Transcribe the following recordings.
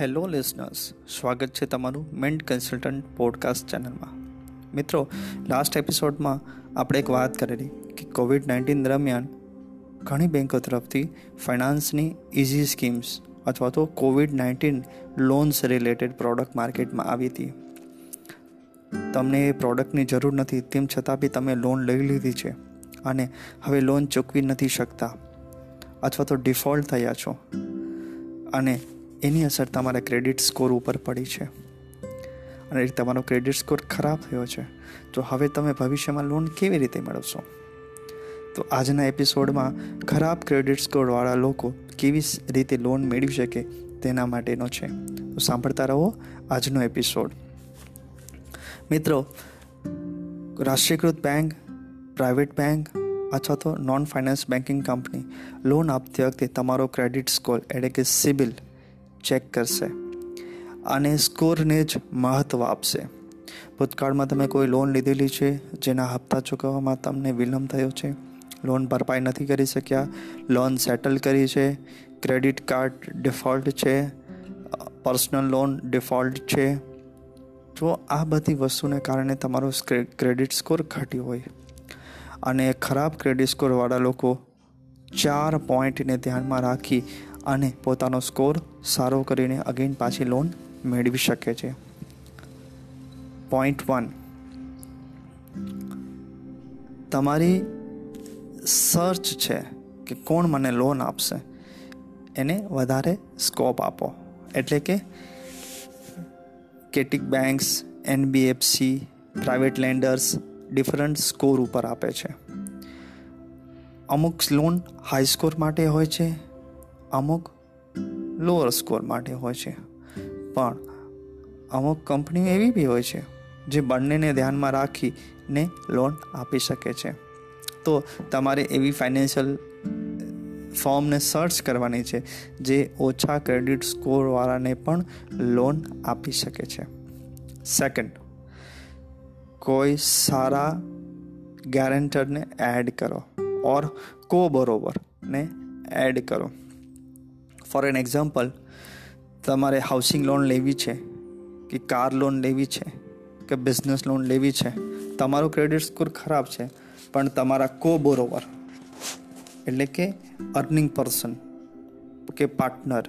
Hello listeners સ્વાગત છે તમારું મેન્ટ કન્સલ્ટન્ટ પોડકાસ્ટ ચેનલમાં મિત્રો લાસ્ટ એપિસોડમાં આપણે એક વાત કરેલી કે કોવિડ નાઇન્ટીન દરમિયાન ઘણી બેંકો તરફથી ફાઇનાન્સની ઇઝી સ્કીમ્સ અથવા તો COVID nineteen loans related product માર્કેટમાં આવી હતી. તમને એ પ્રોડક્ટની જરૂર નથી, તેમ છતાં બી તમે લોન લઈ લીધી છે અને હવે લોન ચૂકવી નથી શકતા અથવા તો ડિફોલ્ટ થયા છો. અને એની અસર તમારા ક્રેડિટ સ્કોર ઉપર પડી છે. અને તમારો ક્રેડિટ સ્કોર ખરાબ થયો છે. તો હવે તમે ભવિષ્યમાં લોન કેવી રીતે મેળવશો? તો આજના એપિસોડમાં ખરાબ ક્રેડિટ સ્કોરવાળા લોકો કેવી રીતે લોન મેળવી શકે તેના માટેનો છે. તો સાંભળતા રહો આજનો એપિસોડ. મિત્રો, રાષ્ટ્રીયકૃત બેંક, પ્રાઇવેટ બેંક અથવા તો non finance banking company loan આપતી વખતે તમારો ક્રેડિટ સ્કોર એટલે કે સિબિલ ચેક કરશે. અને સ્કોરને જ મહત્ત્વ આપશે. ભૂતકાળમાં તમે કોઈ લોન લીધેલી છે, જેના હપ્તા ચૂકવવામાં તમને વિલંબ થયો છે? લોન ભરપાઈ નથી કરી શક્યા. લોન સેટલ કરી છે. ક્રેડિટ કાર્ડ ડિફોલ્ટ છે. પર્સનલ લોન ડિફોલ્ટ છે. જો આ બધી વસ્તુને કારણે તમારો ક્રેડિટ સ્કોર ઘટ્યો હોય. અને ખરાબ ક્રેડિટ સ્કોરવાળા લોકો ચાર પોઈન્ટને ધ્યાનમાં રાખી અને પોતાનો સ્કોર સારો કરીને અગેન પાછી લોન મેળવી શકે છે. પોઈન્ટ વન તમારી સર્ચ છે કે કોણ મને લોન આપશે, એને વધારે સ્કોપ આપો. એટલે કે કેટલીક banks NBFC private lenders different score ઉપર આપે છે. અમુક લોન હાઈ સ્કોર માટે હોય છે અમુક લોઅર સ્કોર માટે હોય છે. પણ અમુક કંપનીઓ એવી બી હોય છે જે બંનેને ધ્યાનમાં રાખીને લોન આપી શકે છે. તો તમારે એવી ફાઇનાન્શિયલ ફોર્મને સર્ચ કરવાની છે જે ઓછા ક્રેડિટ સ્કોરવાળાને પણ લોન આપી શકે છે. સેકન્ડ કોઈ સારા ગેરેન્ટરને એડ કરો. ઓર કો બરોબરને એડ કરો. ફોર એન એક્ઝામ્પલ, તમારે હાઉસિંગ લોન લેવી છે, કે કાર લોન લેવી છે, કે બિઝનેસ લોન લેવી છે, તમારો ક્રેડિટ સ્કોર ખરાબ છે, પણ તમારા કો બોરોવર એટલે કે અર્નિંગ પર્સન કે પાર્ટનર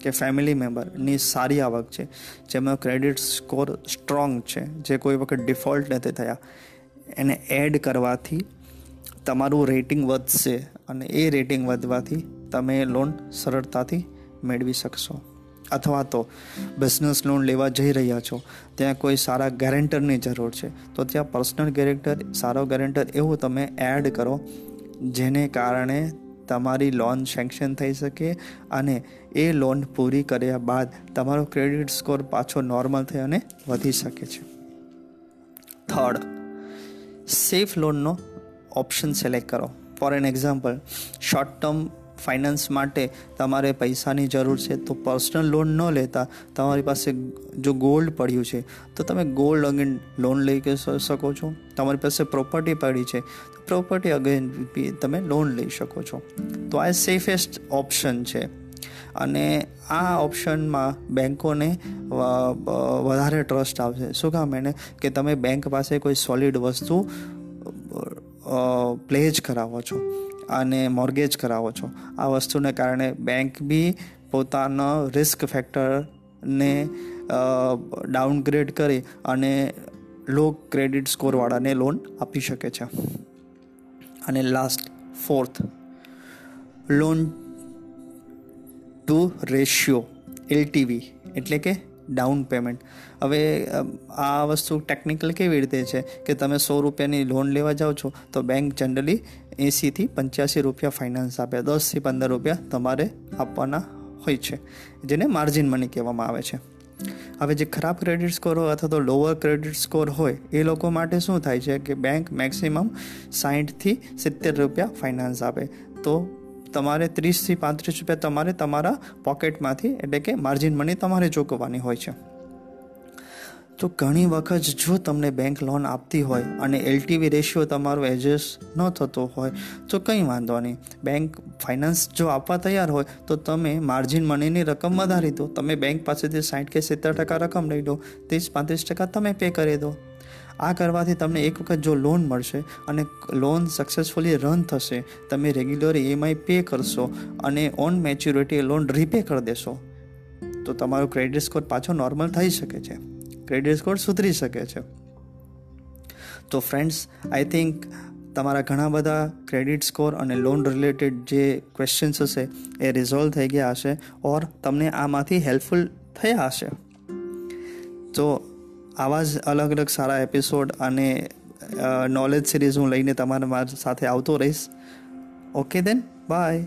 કે ફેમિલી મેમ્બરની સારી આવક છે, જેમાં ક્રેડિટ સ્કોર સ્ટ્રોંગ છે, જે કોઈ વખત ડિફોલ્ટ નથી થયા, એને એડ કરવાથી તમારું રેટિંગ વધશે અને એ રેટિંગ વધવાથી તમે લોન સરળતાથી મેળવી શકશો. અથવા તો બિઝનેસ લોન લેવા જઈ રહ્યા છો, ત્યાં કોઈ સારા ગેરેન્ટરની જરૂર છે, તો ત્યાં પર્સનલ ગેરેન્ટર સારો ગેરેન્ટર એવું તમે એડ કરો, જેને કારણે તમારી લોન સેન્કશન થઈ શકે અને એ લોન પૂરી કર્યા બાદ તમારો ક્રેડિટ સ્કોર પાછો નોર્મલ થઈ અને વધી શકે છે. થર્ડ સેફ લોનનો ઓપ્શન સિલેક્ટ કરો. For an example short term finance માટે તમારે પૈસાની જરૂર છે, તો પર્સનલ લોન ન લેતા તમારી પાસે જો ગોલ્ડ પડ્યું છે, તો તમે ગોલ્ડ અગેન લોન લઈ શકો છો. તમારી પાસે પ્રોપર્ટી પડી છે, તો પ્રોપર્ટી અગેન તમે લોન લઈ શકો છો. તો આ સેફેસ્ટ ઓપ્શન છે. અને આ ઓપ્શનમાં બેન્કોને વધારે ટ્રસ્ટ આવશે. શું કામ એને? કે તમે બેંક પાસે કોઈ સોલિડ વસ્તુ પ્લેજ કરાવો છો. અને મોર્ગેજ કરાવો છો. આ વસ્તુને કારણે બેંક બી પોતાનો રિસ્ક ફેક્ટરને ડાઉનગ્રેડ કરી અને લો ક્રેડિટ સ્કોરવાળાને લોન આપી શકે છે. અને last fourth loan to ratio LTV એટલે કે ડાઉન પેમેન્ટ હવે આ વસ્તુ ટેકનિકલ કેવી રીતે છે કે તમે સો રૂપિયાની લોન લેવા જાઓ છો, તો બેંક જનરલી એંસીથી પંચ્યાસી રૂપિયા ફાઇનાન્સ આપે. દસથી પંદર રૂપિયા તમારે આપવાના હોય છે, જેને માર્જિન મની કહેવામાં આવે છે. હવે જે ખરાબ ક્રેડિટ સ્કોર હોય અથવા તો લોઅર ક્રેડિટ સ્કોર હોય, એ લોકો માટે શું થાય છે કે બેંક મેક્સિમમ સાઠથી સિત્તેર રૂપિયા ફાઇનાન્સ આપે. તો તમારે ત્રીસથી પાંત્રીસ રૂપિયા તમારે તમારા પોકેટમાંથી એટલે કે માર્જિન મની તમારે ચૂકવવાની હોય છે. તો ઘણી વખત જો તમને બેંક લોન આપતી હોય અને એલટીવી રેશિયો તમારો એડજસ્ટ ન થતો હોય, તો કંઈ વાંધો નહીં. બેંક ફાઇનાન્સ જો આપવા તૈયાર હોય, તો તમે માર્જિન મનીની રકમ વધારી દો. તમે બેંક પાસેથી સાઠ કે સિત્તેર ટકા રકમ લઈ લો. ત્રીસ, પાંત્રીસ ટકા તમે પે કરી દો. આ કરવાથી તમને એક વખત જો લોન મળશે અને લોન સક્સેસફુલી રન થશે, તમે રેગ્યુલર ઈએમઆઈ પે કરશો અને ઓન મેચ્યુરિટી લોન રીપે કરી દેશો. તો તમારો ક્રેડિટ સ્કોર પાછો નોર્મલ થઈ શકે છે. ક્રેડિટ સ્કોર સુધરી શકે છે. તો ફ્રેન્ડ્સ આઈ થિંક તમારા ઘણા બધા ક્રેડિટ સ્કોર અને લોન રિલેટેડ જે ક્વેશ્ચન્સ હશે, એ રિઝોલ્વ થઈ ગયા હશે ઓર તમને આમાંથી હેલ્પફુલ થયા હશે. તો આવા જ અલગ અલગ સારા એપિસોડ અને નોલેજ સિરીઝ હું લઈને તમારા સાથે આવતો રહીશ. Okay then by